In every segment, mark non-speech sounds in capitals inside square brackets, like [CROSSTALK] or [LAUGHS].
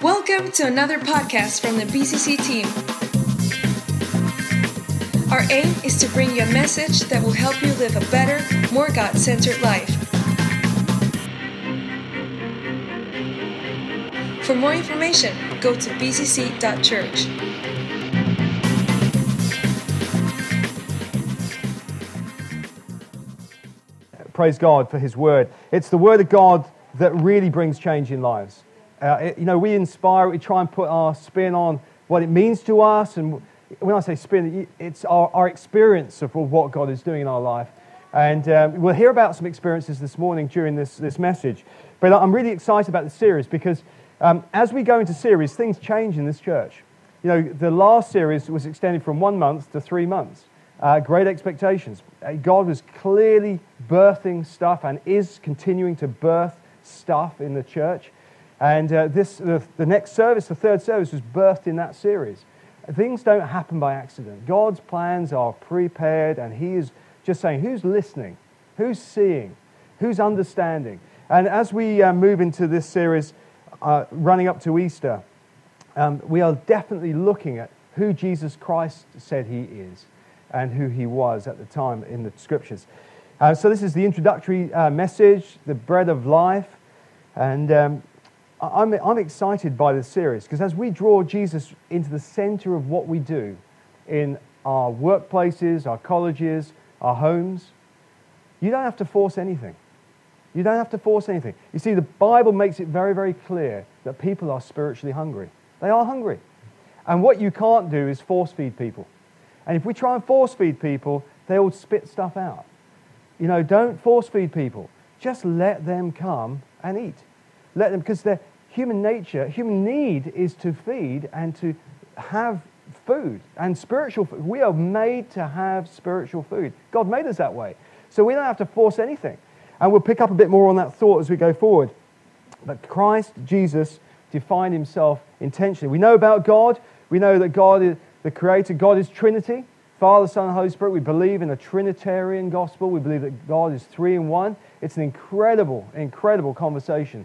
Welcome to another podcast from the BCC team. Our aim is to bring you a message that will help you live a better, more God centered life. For more information, go to bcc.church. Praise God for His Word. It's the Word of God that really brings change in lives. Uh, you know, we inspire, we try and put our spin on what it means to us. And when I say spin, it's our, our experience of what God is doing in our life. And um, we'll hear about some experiences this morning during this, this message. But I'm really excited about the series because um, as we go into series, things change in this church. You know, the last series was extended from one month to three months. Uh, great expectations. Uh, God was clearly birthing stuff and is continuing to birth stuff in the church. And uh, this, the, the next service, the third service, was birthed in that series. Things don't happen by accident. God's plans are prepared, and He is just saying, who's listening? Who's seeing? Who's understanding? And as we uh, move into this series, uh, running up to Easter, um, we are definitely looking at who Jesus Christ said He is and who He was at the time in the scriptures. Uh, so, this is the introductory uh, message, the bread of life. And um, I'm, I'm excited by this series because as we draw Jesus into the center of what we do in our workplaces, our colleges, our homes, you don't have to force anything. You don't have to force anything. You see, the Bible makes it very, very clear that people are spiritually hungry. They are hungry. And what you can't do is force feed people. And if we try and force feed people, they will spit stuff out. You know, don't force feed people. Just let them come and eat. Let them, because their human nature, human need is to feed and to have food and spiritual food. We are made to have spiritual food. God made us that way. So we don't have to force anything. And we'll pick up a bit more on that thought as we go forward. But Christ Jesus defined himself intentionally. We know about God. We know that God is the creator. God is Trinity Father, Son, and Holy Spirit. We believe in a Trinitarian gospel. We believe that God is three in one. It's an incredible, incredible conversation.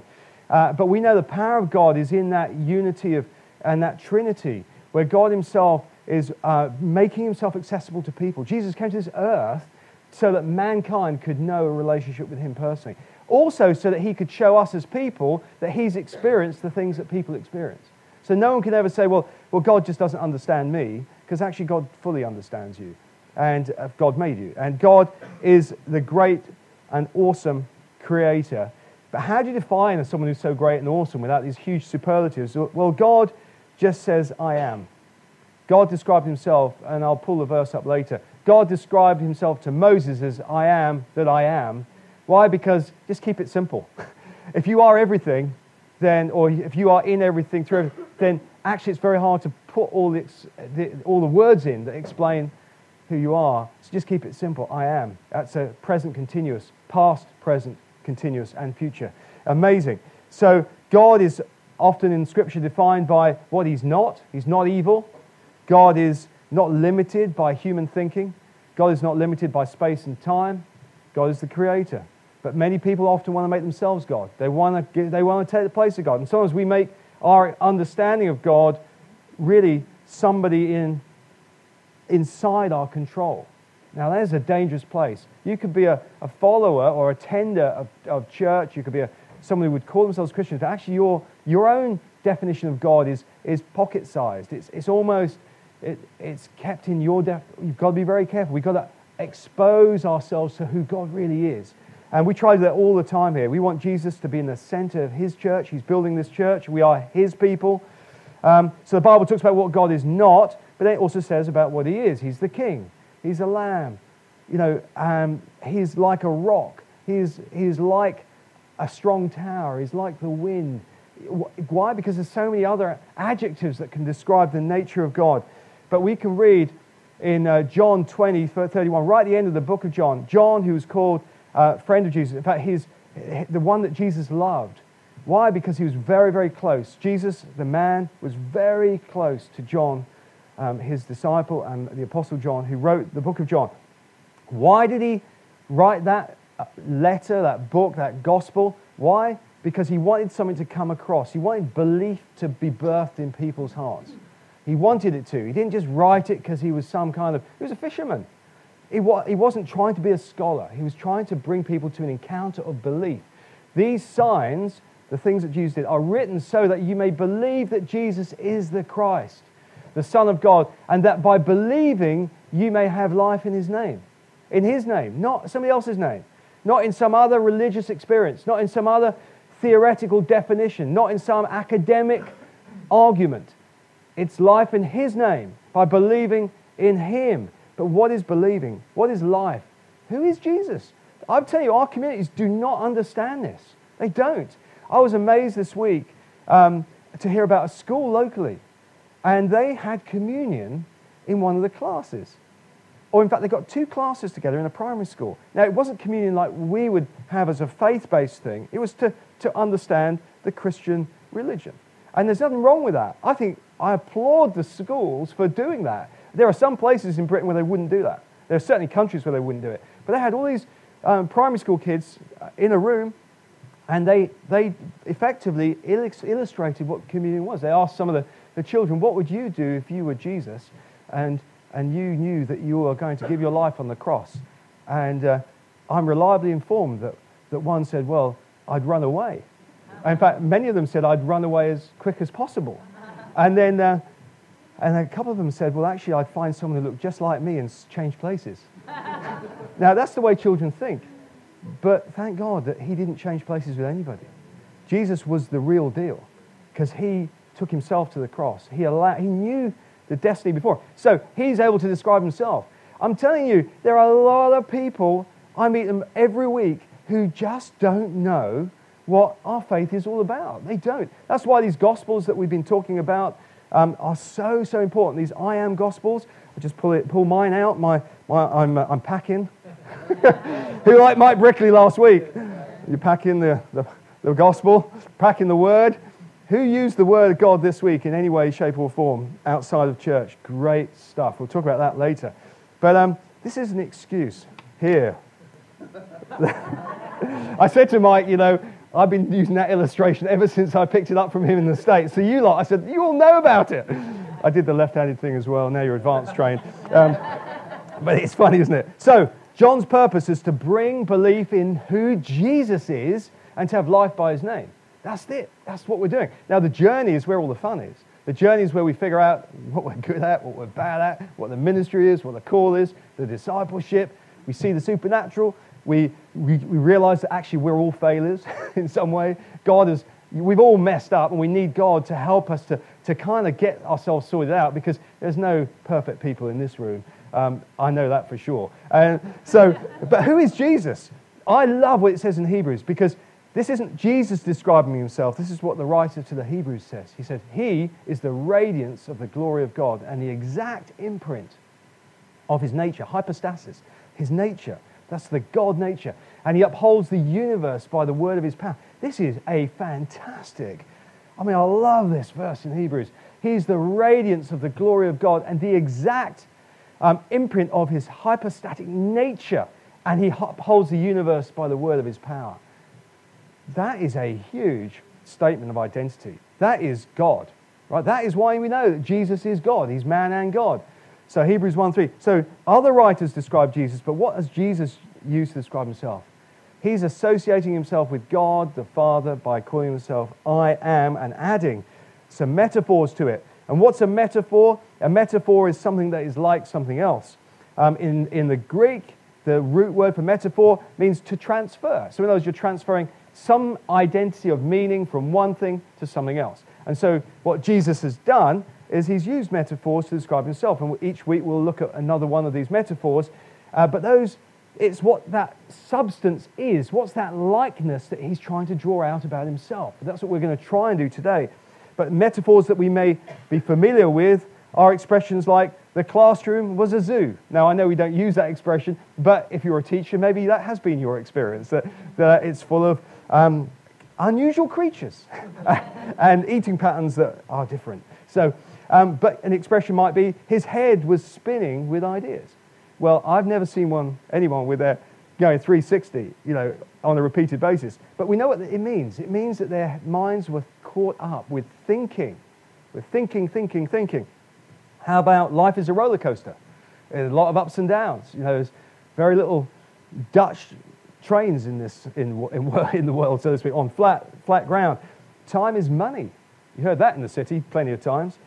Uh, but we know the power of God is in that unity of, and that Trinity, where God Himself is uh, making Himself accessible to people. Jesus came to this earth so that mankind could know a relationship with Him personally. Also, so that He could show us as people that He's experienced the things that people experience. So no one can ever say, well, well God just doesn't understand me, because actually God fully understands you. And uh, God made you. And God is the great and awesome creator. But how do you define someone who's so great and awesome without these huge superlatives? Well, God just says, I am. God described himself, and I'll pull the verse up later. God described himself to Moses as, I am that I am. Why? Because just keep it simple. [LAUGHS] if you are everything, then, or if you are in everything through everything, then actually it's very hard to put all the, the, all the words in that explain who you are. So just keep it simple. I am. That's a present continuous, past, present, continuous, and future. Amazing. So God is often in Scripture defined by what He's not. He's not evil. God is not limited by human thinking. God is not limited by space and time. God is the creator. But many people often want to make themselves God. They want to, they want to take the place of God. And sometimes we make our understanding of God really somebody in, inside our control. Now, there's a dangerous place. You could be a, a follower or a tender of, of church. You could be a, someone who would call themselves Christians. But actually, your, your own definition of God is, is pocket sized. It's, it's almost, it, it's kept in your def. You've got to be very careful. We've got to expose ourselves to who God really is. And we try that all the time here. We want Jesus to be in the center of his church. He's building this church. We are his people. Um, so the Bible talks about what God is not, but it also says about what he is. He's the king. He's a lamb. You know, um, he's like a rock. He's, he's like a strong tower. He's like the wind. Why? Because there's so many other adjectives that can describe the nature of God. But we can read in uh, John 20, 31, right at the end of the book of John, John, who was called uh, friend of Jesus. In fact, he's the one that Jesus loved. Why? Because he was very, very close. Jesus, the man, was very close to John, um, his disciple, and the Apostle John, who wrote the book of John. Why did he write that uh, letter, that book, that gospel? Why? because he wanted something to come across. He wanted belief to be birthed in people's hearts. He wanted it to. He didn't just write it because he was some kind of, he was a fisherman. He, wa- he wasn't trying to be a scholar. He was trying to bring people to an encounter of belief. These signs, the things that Jesus did, are written so that you may believe that Jesus is the Christ, the Son of God, and that by believing you may have life in his name. In his name, not somebody else's name, not in some other religious experience, not in some other theoretical definition, not in some academic argument. It's life in his name by believing in him. But what is believing? What is life? Who is Jesus? I'm telling you, our communities do not understand this. They don't. I was amazed this week um, to hear about a school locally, and they had communion in one of the classes. Or, in fact, they got two classes together in a primary school. Now, it wasn't communion like we would have as a faith based thing, it was to, to understand the Christian religion. And there's nothing wrong with that. I think I applaud the schools for doing that. There are some places in Britain where they wouldn't do that. There are certainly countries where they wouldn't do it. But they had all these um, primary school kids uh, in a room, and they, they effectively illustrated what communion was. They asked some of the, the children, What would you do if you were Jesus and, and you knew that you were going to give your life on the cross? And uh, I'm reliably informed that, that one said, Well, I'd run away. In fact, many of them said, I'd run away as quick as possible. And then uh, and a couple of them said, Well, actually, I'd find someone who looked just like me and change places. [LAUGHS] now, that's the way children think. But thank God that he didn't change places with anybody. Jesus was the real deal because he took himself to the cross. He, allowed, he knew the destiny before. So he's able to describe himself. I'm telling you, there are a lot of people, I meet them every week, who just don't know what our faith is all about. They don't. That's why these gospels that we've been talking about um, are so, so important. These I am gospels. I just pull, it, pull mine out. My, my, I'm, uh, I'm packing. [LAUGHS] Who like Mike Brickley last week? You packing the, the, the gospel, packing the word. Who used the word of God this week in any way, shape, or form outside of church? Great stuff. We'll talk about that later. But um, this is an excuse here. [LAUGHS] I said to Mike, you know, I've been using that illustration ever since I picked it up from him in the States. So you lot, I said, you all know about it. I did the left-handed thing as well. Now you're advanced trained. Um, but it's funny, isn't it? So John's purpose is to bring belief in who Jesus is and to have life by his name. That's it. That's what we're doing. Now the journey is where all the fun is. The journey is where we figure out what we're good at, what we're bad at, what the ministry is, what the call is, the discipleship. We see the supernatural we, we, we realize that actually we're all failures [LAUGHS] in some way. God is, we've all messed up, and we need God to help us to, to kind of get ourselves sorted out because there's no perfect people in this room. Um, I know that for sure. And so, but who is Jesus? I love what it says in Hebrews because this isn't Jesus describing himself. This is what the writer to the Hebrews says. He said, He is the radiance of the glory of God and the exact imprint of his nature, hypostasis, his nature. That's the God nature. And he upholds the universe by the word of his power. This is a fantastic, I mean, I love this verse in Hebrews. He's the radiance of the glory of God and the exact um, imprint of his hypostatic nature. And he upholds the universe by the word of his power. That is a huge statement of identity. That is God, right? That is why we know that Jesus is God. He's man and God. So Hebrews 1 3. So other writers describe Jesus, but what has Jesus used to describe himself? He's associating himself with God the Father by calling himself I am and adding some metaphors to it. And what's a metaphor? A metaphor is something that is like something else. Um, in, in the Greek, the root word for metaphor means to transfer. So, in other words, you're transferring some identity of meaning from one thing to something else. And so, what Jesus has done is he's used metaphors to describe himself. And each week we'll look at another one of these metaphors. Uh, but those, it's what that substance is. What's that likeness that he's trying to draw out about himself? That's what we're going to try and do today. But metaphors that we may be familiar with are expressions like the classroom was a zoo. Now, I know we don't use that expression, but if you're a teacher, maybe that has been your experience, that, that it's full of um, unusual creatures [LAUGHS] and eating patterns that are different. So, um, but an expression might be, his head was spinning with ideas. Well, I've never seen one, anyone with their going 360, you know, on a repeated basis. But we know what it means. It means that their minds were caught up with thinking, with thinking, thinking, thinking. How about life is a roller coaster? A lot of ups and downs. You know, there's very little Dutch trains in, this, in, in, [LAUGHS] in the world, so to speak, on flat, flat ground. Time is money. You heard that in the city plenty of times.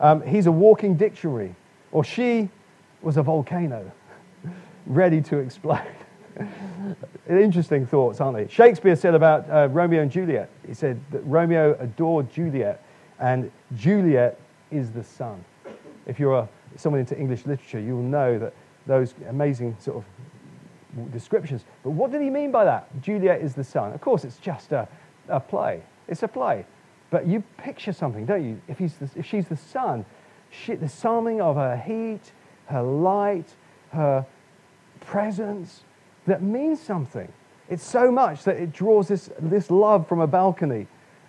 Um, he's a walking dictionary, or she was a volcano [LAUGHS] ready to explode. [LAUGHS] Interesting thoughts, aren't they? Shakespeare said about uh, Romeo and Juliet, he said that Romeo adored Juliet, and Juliet is the sun. If you're a, someone into English literature, you will know that those amazing sort of descriptions. But what did he mean by that? Juliet is the sun. Of course, it's just a, a play. It's a play. But you picture something, don't you? If, he's the, if she's the sun, she, there's something of her heat, her light, her presence that means something. It's so much that it draws this, this love from a balcony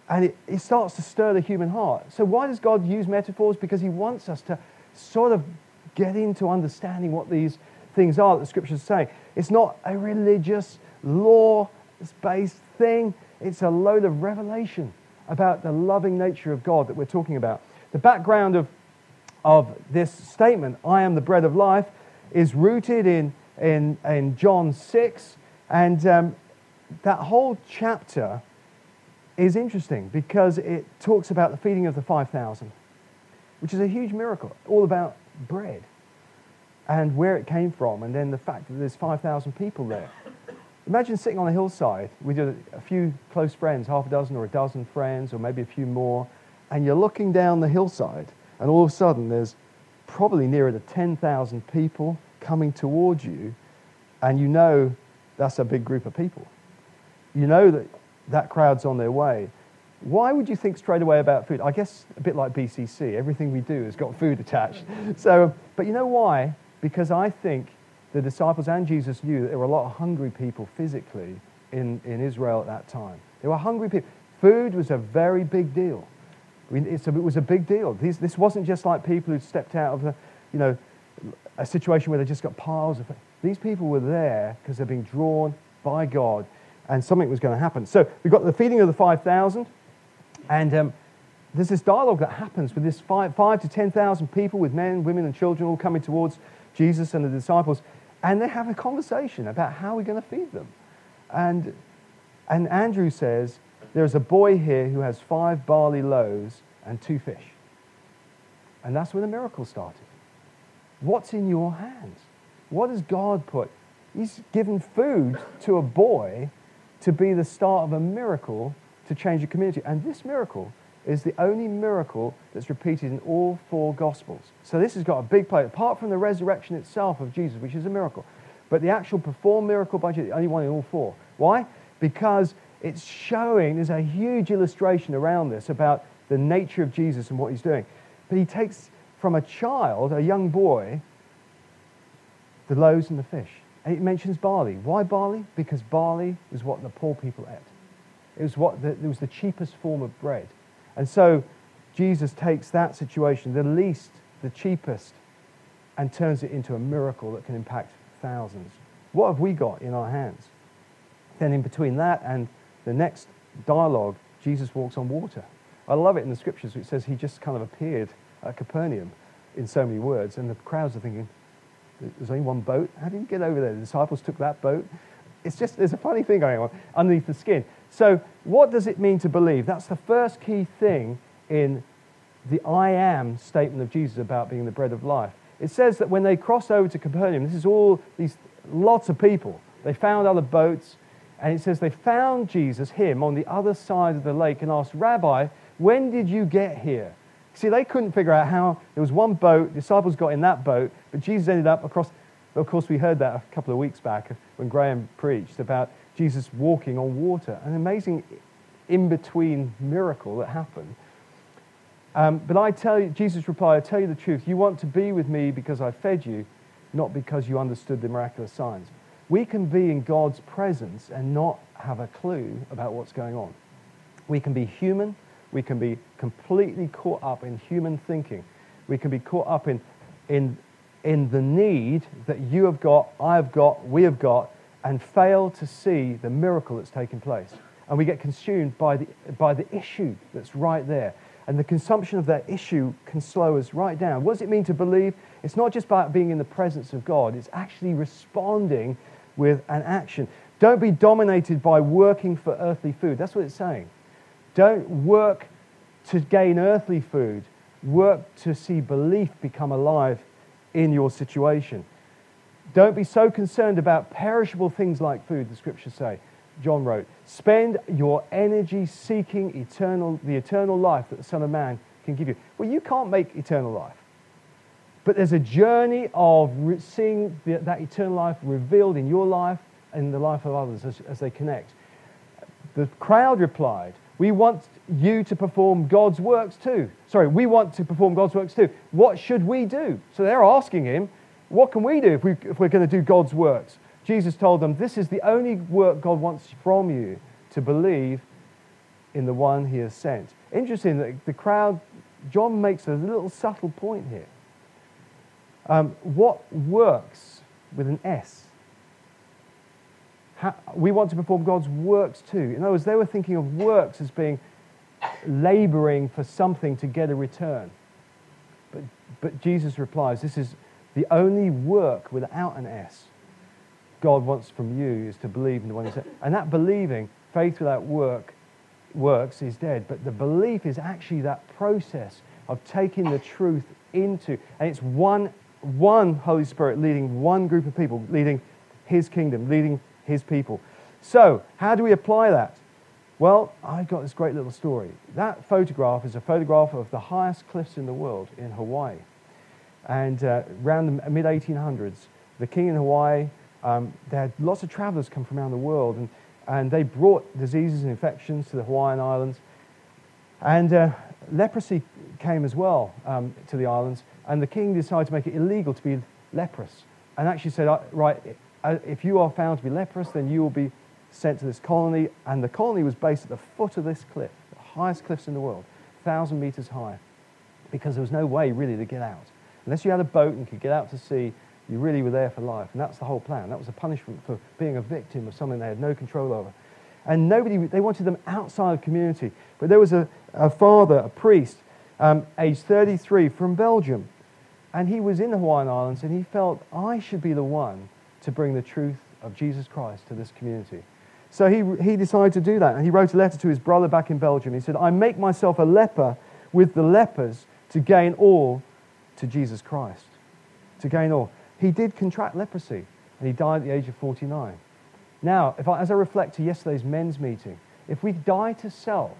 and it, it starts to stir the human heart. So, why does God use metaphors? Because He wants us to sort of get into understanding what these things are that the scriptures say. It's not a religious, law based thing, it's a load of revelation about the loving nature of God that we're talking about. The background of, of this statement, I am the bread of life, is rooted in, in, in John 6. And um, that whole chapter is interesting because it talks about the feeding of the 5,000, which is a huge miracle, all about bread and where it came from, and then the fact that there's 5,000 people there. Imagine sitting on a hillside with a few close friends, half a dozen or a dozen friends, or maybe a few more, and you're looking down the hillside, and all of a sudden there's probably nearer to 10,000 people coming towards you, and you know that's a big group of people. You know that that crowd's on their way. Why would you think straight away about food? I guess a bit like BCC, everything we do has got food attached. [LAUGHS] So, but you know why? Because I think the disciples and Jesus knew that there were a lot of hungry people physically in, in Israel at that time. There were hungry people. Food was a very big deal. I mean, a, it was a big deal. These, this wasn't just like people who stepped out of the, you know, a situation where they just got piles of. These people were there because they're being drawn by God, and something was going to happen. So we've got the feeding of the five thousand, and um, there's this dialogue that happens with this five, five to ten thousand people, with men, women, and children all coming towards Jesus and the disciples, and they have a conversation about how we're going to feed them. And, and Andrew says, There's a boy here who has five barley loaves and two fish. And that's where the miracle started. What's in your hands? What has God put? He's given food to a boy to be the start of a miracle to change a community. And this miracle is the only miracle that's repeated in all four Gospels. So this has got a big play, apart from the resurrection itself of Jesus, which is a miracle. But the actual performed miracle by the only one in all four. Why? Because it's showing, there's a huge illustration around this about the nature of Jesus and what he's doing. But he takes from a child, a young boy, the loaves and the fish. And it mentions barley. Why barley? Because barley was what the poor people ate. It was, what the, it was the cheapest form of bread. And so Jesus takes that situation, the least, the cheapest, and turns it into a miracle that can impact thousands. What have we got in our hands? Then, in between that and the next dialogue, Jesus walks on water. I love it in the scriptures. It says he just kind of appeared at Capernaum in so many words, and the crowds are thinking, there's only one boat. How did he get over there? The disciples took that boat. It's just, there's a funny thing going on underneath the skin. So, what does it mean to believe? That's the first key thing in the I am statement of Jesus about being the bread of life. It says that when they crossed over to Capernaum, this is all these lots of people. They found other boats, and it says they found Jesus, him, on the other side of the lake and asked, Rabbi, when did you get here? See, they couldn't figure out how there was one boat, disciples got in that boat, but Jesus ended up across. Of course, we heard that a couple of weeks back when Graham preached about Jesus walking on water. An amazing in between miracle that happened. Um, but I tell you, Jesus replied, I tell you the truth. You want to be with me because I fed you, not because you understood the miraculous signs. We can be in God's presence and not have a clue about what's going on. We can be human. We can be completely caught up in human thinking. We can be caught up in, in, in the need that you have got, I have got, we have got, and fail to see the miracle that's taken place. And we get consumed by the, by the issue that's right there. And the consumption of that issue can slow us right down. What does it mean to believe? It's not just about being in the presence of God, it's actually responding with an action. Don't be dominated by working for earthly food. That's what it's saying. Don't work to gain earthly food. Work to see belief become alive in your situation. Don't be so concerned about perishable things like food, the scriptures say. John wrote, Spend your energy seeking eternal, the eternal life that the Son of Man can give you. Well, you can't make eternal life. But there's a journey of seeing the, that eternal life revealed in your life and the life of others as, as they connect. The crowd replied, We want you to perform God's works too. Sorry, we want to perform God's works too. What should we do? So they're asking him, What can we do if, we, if we're going to do God's works? Jesus told them, This is the only work God wants from you to believe in the one he has sent. Interesting that the crowd, John makes a little subtle point here. Um, what works with an S? We want to perform God's works too. In other words, they were thinking of works as being laboring for something to get a return. But, but Jesus replies, This is the only work without an S God wants from you is to believe in the one He said. And that believing, faith without work, works is dead. But the belief is actually that process of taking the truth into, and it's one, one Holy Spirit leading one group of people, leading His kingdom, leading His people. So, how do we apply that? Well, I've got this great little story. That photograph is a photograph of the highest cliffs in the world in Hawaii. And uh, around the mid 1800s, the king in Hawaii um, they had lots of travelers come from around the world, and, and they brought diseases and infections to the Hawaiian Islands. And uh, leprosy came as well um, to the islands, and the king decided to make it illegal to be leprous. And actually said, right, if you are found to be leprous, then you will be sent to this colony. And the colony was based at the foot of this cliff, the highest cliffs in the world, 1,000 meters high, because there was no way really to get out. Unless you had a boat and could get out to sea, you really were there for life. And that's the whole plan. That was a punishment for being a victim of something they had no control over. And nobody, they wanted them outside of community. But there was a, a father, a priest, um, aged 33 from Belgium. And he was in the Hawaiian Islands and he felt, I should be the one to bring the truth of Jesus Christ to this community. So he, he decided to do that. And he wrote a letter to his brother back in Belgium. He said, I make myself a leper with the lepers to gain all to Jesus Christ. To gain all. He did contract leprosy, and he died at the age of 49. Now, if I, as I reflect to yesterday's men's meeting, if we die to self,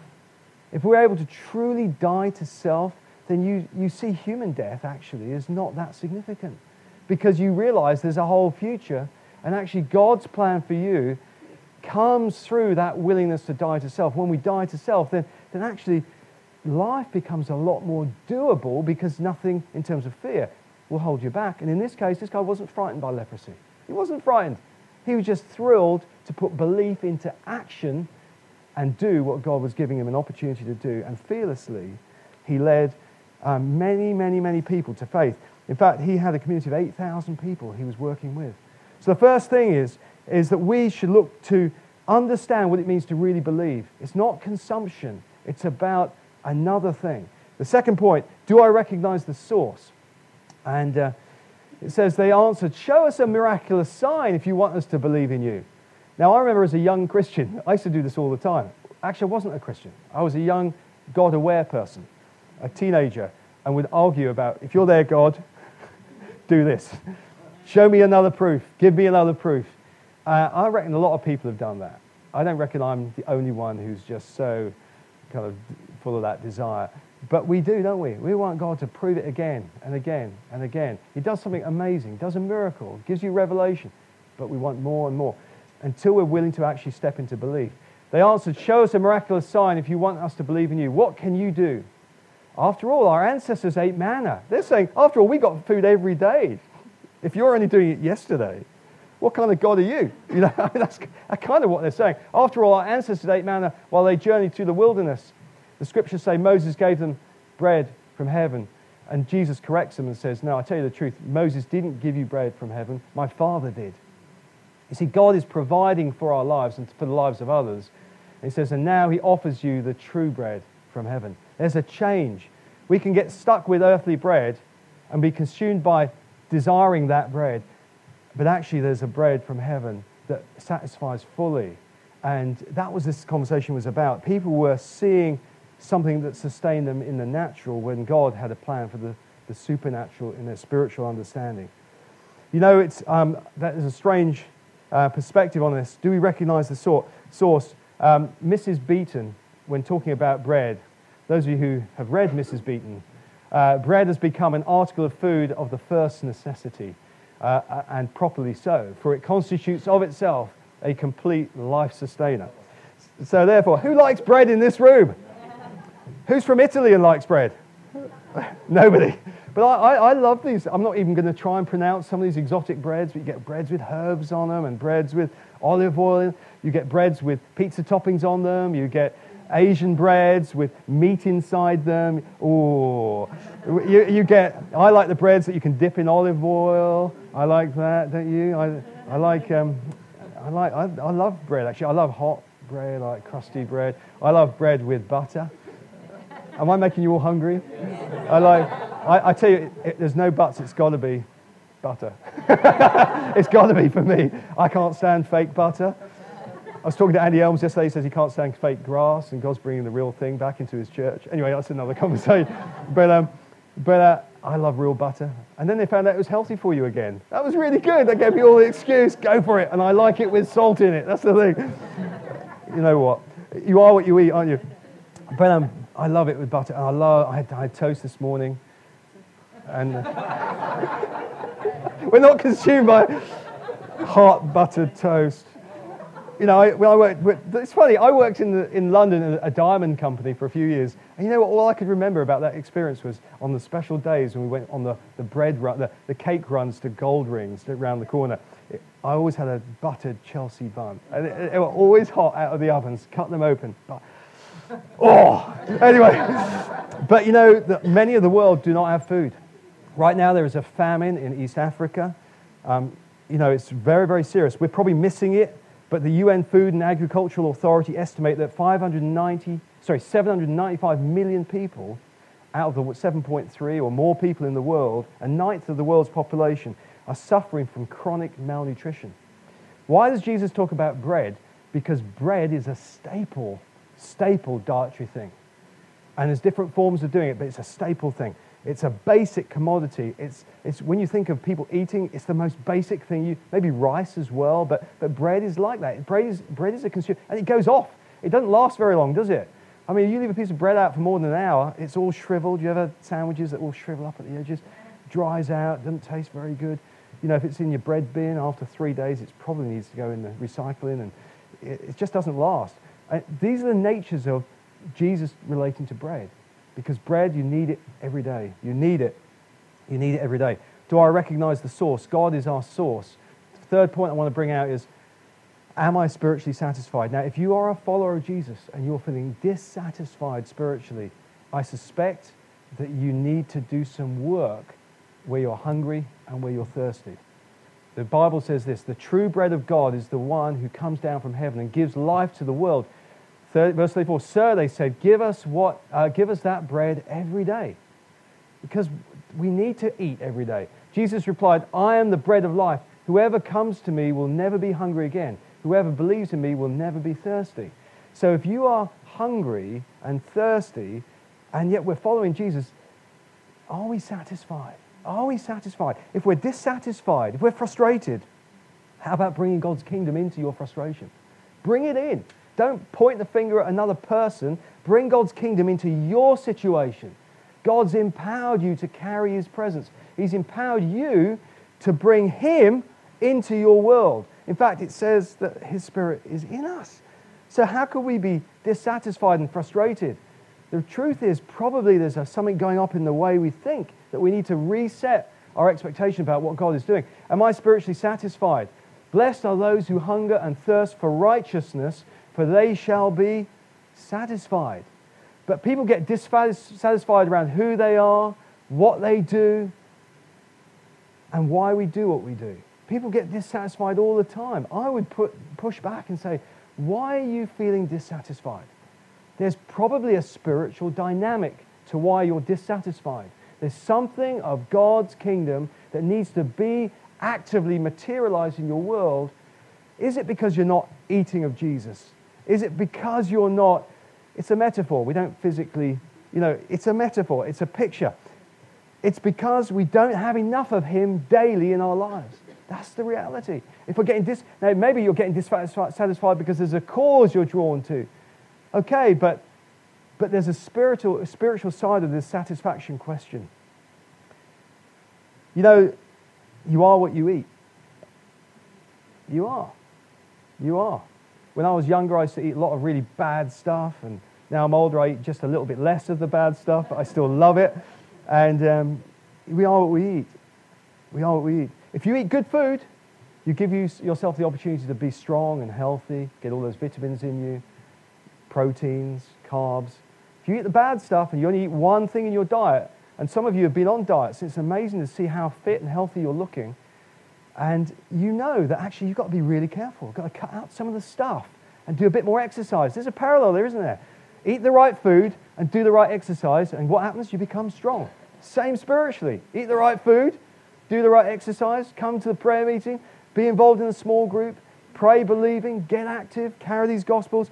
if we're able to truly die to self, then you, you see human death actually is not that significant because you realize there's a whole future, and actually God's plan for you comes through that willingness to die to self. When we die to self, then, then actually life becomes a lot more doable because nothing in terms of fear will hold you back. And in this case, this guy wasn't frightened by leprosy. He wasn't frightened. He was just thrilled to put belief into action and do what God was giving him an opportunity to do. And fearlessly, he led um, many, many, many people to faith. In fact, he had a community of 8,000 people he was working with. So the first thing is, is that we should look to understand what it means to really believe. It's not consumption, it's about another thing. The second point do I recognize the source? And uh, it says, They answered, Show us a miraculous sign if you want us to believe in you. Now, I remember as a young Christian, I used to do this all the time. Actually, I wasn't a Christian. I was a young, God aware person, a teenager, and would argue about if you're there, God, do this. Show me another proof. Give me another proof. Uh, I reckon a lot of people have done that. I don't reckon I'm the only one who's just so kind of full of that desire. But we do, don't we? We want God to prove it again and again and again. He does something amazing, he does a miracle, gives you revelation, but we want more and more until we're willing to actually step into belief. They answered, Show us a miraculous sign if you want us to believe in you. What can you do? After all, our ancestors ate manna. They're saying, After all, we got food every day. If you're only doing it yesterday, what kind of God are you? [LAUGHS] You know, that's kind of what they're saying. After all, our ancestors ate manna while they journeyed through the wilderness. The scriptures say Moses gave them bread from heaven. And Jesus corrects them and says, No, I tell you the truth. Moses didn't give you bread from heaven. My Father did. You see, God is providing for our lives and for the lives of others. And he says, and now he offers you the true bread from heaven. There's a change. We can get stuck with earthly bread and be consumed by desiring that bread. But actually, there's a bread from heaven that satisfies fully. And that was this conversation was about. People were seeing something that sustained them in the natural when God had a plan for the, the supernatural in their spiritual understanding. You know, it's, um, that is a strange uh, perspective on this. Do we recognize the sort, source? Um, Mrs. Beeton, when talking about bread, those of you who have read Mrs. Beeton, uh, bread has become an article of food of the first necessity, uh, and properly so, for it constitutes of itself a complete life sustainer. So, therefore, who likes bread in this room? Who's from Italy and likes bread? [LAUGHS] Nobody. But I, I, I, love these. I'm not even going to try and pronounce some of these exotic breads. But you get breads with herbs on them and breads with olive oil. You get breads with pizza toppings on them. You get Asian breads with meat inside them. Oh, you, you get, I like the breads that you can dip in olive oil. I like that, don't you? I, I like, um, I like, I, I love bread actually. I love hot bread, I like crusty bread. I love bread with butter. Am I making you all hungry? I like, I, I tell you, it, there's no buts, it's got to be butter. [LAUGHS] it's got to be for me. I can't stand fake butter. I was talking to Andy Elms yesterday. He says he can't stand fake grass, and God's bringing the real thing back into his church. Anyway, that's another [LAUGHS] conversation. but um, but uh, I love real butter. And then they found out it was healthy for you again. That was really good. They gave me all the excuse. Go for it. And I like it with salt in it. That's the thing. [LAUGHS] you know what? You are what you eat, aren't you? But um, I love it with butter. And I love. I had, I had toast this morning, and uh, [LAUGHS] we're not consumed by hot buttered toast you know, I, when I worked, it's funny, I worked in, the, in London at a diamond company for a few years. And you know what? All I could remember about that experience was on the special days when we went on the, the bread run, the, the cake runs to gold rings around the corner. It, I always had a buttered Chelsea bun. And it, it was always hot out of the ovens, cut them open. But, oh, anyway. [LAUGHS] but you know, the, many of the world do not have food. Right now, there is a famine in East Africa. Um, you know, it's very, very serious. We're probably missing it but the UN Food and Agricultural Authority estimate that 590, sorry, 795 million people out of the 7.3 or more people in the world, a ninth of the world's population, are suffering from chronic malnutrition. Why does Jesus talk about bread? Because bread is a staple, staple dietary thing. And there's different forms of doing it, but it's a staple thing. It's a basic commodity. It's, it's when you think of people eating, it's the most basic thing. You, maybe rice as well, but, but bread is like that. Bread is, bread is a consumer, and it goes off. It doesn't last very long, does it? I mean, you leave a piece of bread out for more than an hour, it's all shriveled. You ever sandwiches that all shrivel up at the edges? Dries out, doesn't taste very good. You know, if it's in your bread bin after three days, it probably needs to go in the recycling, and it, it just doesn't last. And these are the natures of Jesus relating to bread. Because bread, you need it every day. You need it. You need it every day. Do I recognize the source? God is our source. The third point I want to bring out is Am I spiritually satisfied? Now, if you are a follower of Jesus and you're feeling dissatisfied spiritually, I suspect that you need to do some work where you're hungry and where you're thirsty. The Bible says this the true bread of God is the one who comes down from heaven and gives life to the world verse 34, Sir, they said, give us, what, uh, give us that bread every day. Because we need to eat every day. Jesus replied, I am the bread of life. Whoever comes to me will never be hungry again. Whoever believes in me will never be thirsty. So if you are hungry and thirsty, and yet we're following Jesus, are we satisfied? Are we satisfied? If we're dissatisfied, if we're frustrated, how about bringing God's kingdom into your frustration? Bring it in. Don't point the finger at another person. Bring God's kingdom into your situation. God's empowered you to carry His presence. He's empowered you to bring Him into your world. In fact, it says that His Spirit is in us. So, how could we be dissatisfied and frustrated? The truth is, probably there's something going up in the way we think that we need to reset our expectation about what God is doing. Am I spiritually satisfied? Blessed are those who hunger and thirst for righteousness, for they shall be satisfied. But people get dissatisfied around who they are, what they do, and why we do what we do. People get dissatisfied all the time. I would put, push back and say, why are you feeling dissatisfied? There's probably a spiritual dynamic to why you're dissatisfied. There's something of God's kingdom that needs to be actively materialized in your world. Is it because you're not eating of Jesus? Is it because you're not? It's a metaphor. We don't physically, you know, it's a metaphor, it's a picture. It's because we don't have enough of Him daily in our lives. That's the reality. If we're getting dis, now maybe you're getting dissatisfied because there's a cause you're drawn to. Okay, but but there's a spiritual, a spiritual side of this satisfaction question. You know, you are what you eat. You are. You are. When I was younger, I used to eat a lot of really bad stuff, and now I'm older, I eat just a little bit less of the bad stuff, but I still love it. And um, we are what we eat. We are what we eat. If you eat good food, you give you, yourself the opportunity to be strong and healthy, get all those vitamins in you, proteins, carbs. If you eat the bad stuff and you only eat one thing in your diet, and some of you have been on diets, it's amazing to see how fit and healthy you're looking. And you know that actually you've got to be really careful. You've got to cut out some of the stuff and do a bit more exercise. There's a parallel there, isn't there? Eat the right food and do the right exercise, and what happens? You become strong. Same spiritually. Eat the right food, do the right exercise, come to the prayer meeting, be involved in a small group, pray believing, get active, carry these gospels,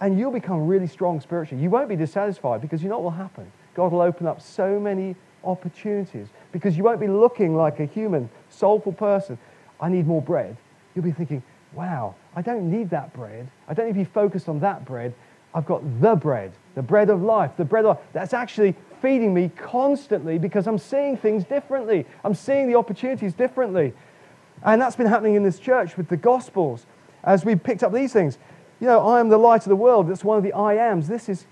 and you'll become really strong spiritually. You won't be dissatisfied because you know what will happen? God will open up so many opportunities because you won't be looking like a human, soulful person. I need more bread. You'll be thinking, wow, I don't need that bread. I don't need to be focused on that bread. I've got the bread, the bread of life, the bread of that's actually feeding me constantly because I'm seeing things differently. I'm seeing the opportunities differently. And that's been happening in this church with the Gospels as we picked up these things you know, I am the light of the world. That's one of the I ams. This is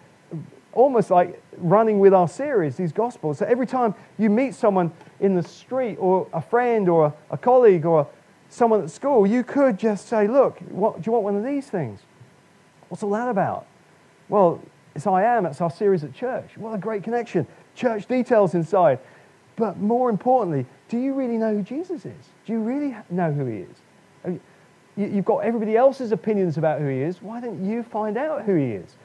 almost like running with our series, these gospels. So every time you meet someone in the street or a friend or a colleague or someone at school, you could just say, Look, what, do you want one of these things? What's all that about? Well, it's I am. It's our series at church. What a great connection. Church details inside. But more importantly, do you really know who Jesus is? Do you really know who he is? You've got everybody else's opinions about who he is. Why don't you find out who he is?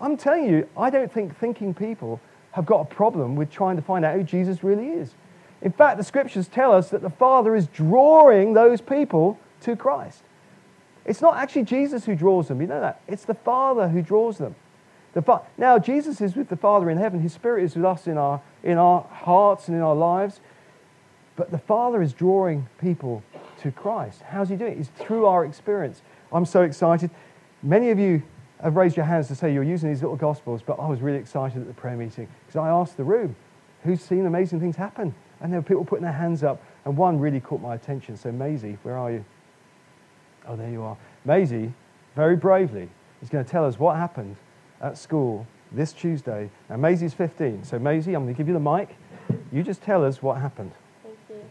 I'm telling you, I don't think thinking people have got a problem with trying to find out who Jesus really is. In fact, the scriptures tell us that the Father is drawing those people to Christ. It's not actually Jesus who draws them, you know that? It's the Father who draws them. The fa- now, Jesus is with the Father in heaven, His Spirit is with us in our, in our hearts and in our lives. But the Father is drawing people to Christ. How's he doing it? It's through our experience. I'm so excited. Many of you have raised your hands to say you're using these little gospels, but I was really excited at the prayer meeting because I asked the room, who's seen amazing things happen? And there were people putting their hands up, and one really caught my attention. So, Maisie, where are you? Oh, there you are. Maisie, very bravely, is going to tell us what happened at school this Tuesday. Now, Maisie's 15. So, Maisie, I'm going to give you the mic. You just tell us what happened. Thank you.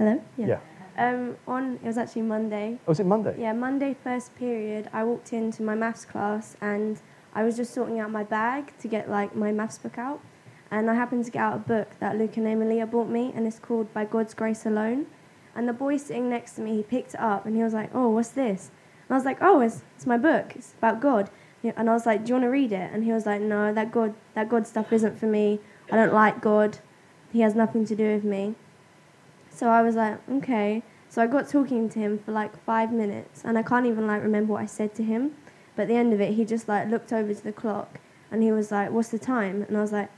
Hello? Yeah. Yeah. Um, on, it was actually Monday. Oh, was it Monday? Yeah, Monday first period, I walked into my maths class and I was just sorting out my bag to get like my maths book out. And I happened to get out a book that Luke and Emilia bought me and it's called By God's Grace Alone. And the boy sitting next to me, he picked it up and he was like, oh, what's this? And I was like, oh, it's, it's my book. It's about God. And I was like, do you want to read it? And he was like, no, that God, that God stuff isn't for me. I don't like God. He has nothing to do with me. So I was like, okay. So I got talking to him for like five minutes, and I can't even like remember what I said to him. But at the end of it, he just like looked over to the clock, and he was like, "What's the time?" And I was like,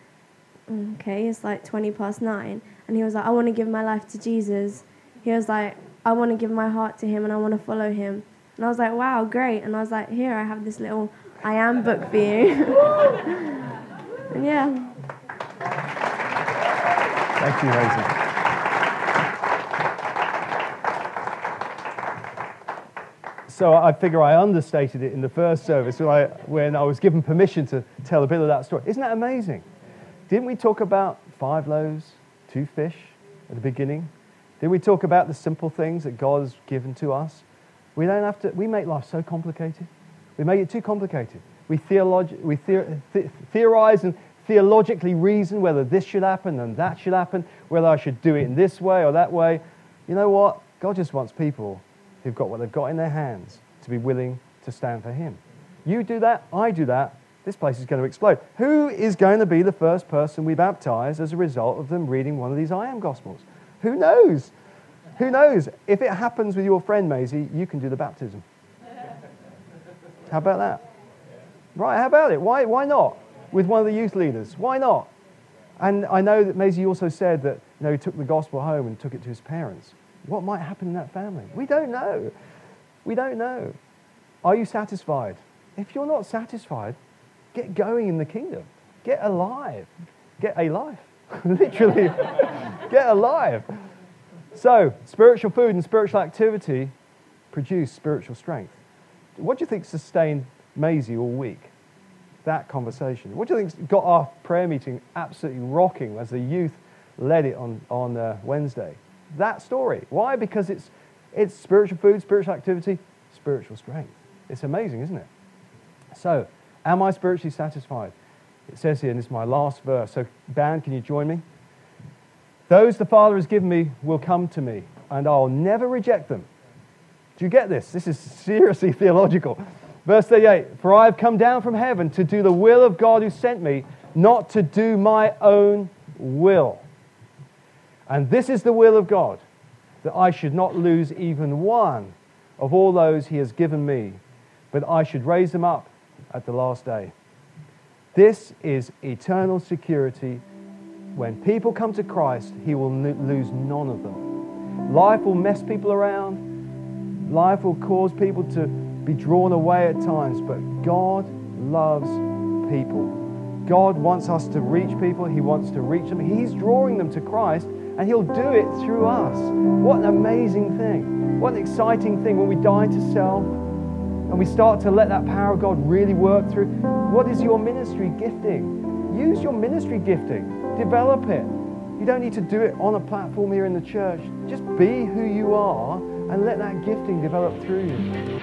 mm, "Okay, it's like twenty past nine. And he was like, "I want to give my life to Jesus." He was like, "I want to give my heart to him, and I want to follow him." And I was like, "Wow, great!" And I was like, "Here, I have this little I am book for you." [LAUGHS] yeah. Thank you, Rosie. So I figure I understated it in the first service when I, when I was given permission to tell a bit of that story. Isn't that amazing? Didn't we talk about five loaves, two fish at the beginning? Didn't we talk about the simple things that God has given to us? We don't have to, we make life so complicated. We make it too complicated. We, theologi- we the- theorize and theologically reason whether this should happen and that should happen, whether I should do it in this way or that way. You know what? God just wants people who've got what they've got in their hands to be willing to stand for Him. You do that, I do that, this place is going to explode. Who is going to be the first person we baptize as a result of them reading one of these I am Gospels? Who knows? Who knows? If it happens with your friend Maisie, you can do the baptism. How about that? Right, how about it? Why, why not? With one of the youth leaders. Why not? And I know that Maisie also said that you know, he took the gospel home and took it to his parents. What might happen in that family? We don't know. We don't know. Are you satisfied? If you're not satisfied, get going in the kingdom. Get alive. Get a life. [LAUGHS] Literally, [LAUGHS] get alive. So, spiritual food and spiritual activity produce spiritual strength. What do you think sustained Maisie all week? That conversation. What do you think got our prayer meeting absolutely rocking as the youth led it on, on uh, Wednesday? That story. Why? Because it's, it's spiritual food, spiritual activity, spiritual strength. It's amazing, isn't it? So, am I spiritually satisfied? It says here, and this is my last verse. So, band, can you join me? Those the Father has given me will come to me, and I'll never reject them. Do you get this? This is seriously [LAUGHS] theological. Verse 38 For I have come down from heaven to do the will of God who sent me, not to do my own will. And this is the will of God, that I should not lose even one of all those he has given me, but I should raise them up at the last day. This is eternal security. When people come to Christ, he will lose none of them. Life will mess people around. Life will cause people to be drawn away at times, but God loves people. God wants us to reach people. He wants to reach them. He's drawing them to Christ, and He'll do it through us. What an amazing thing. What an exciting thing when we die to self and we start to let that power of God really work through. What is your ministry gifting? Use your ministry gifting, develop it. You don't need to do it on a platform here in the church. Just be who you are and let that gifting develop through you.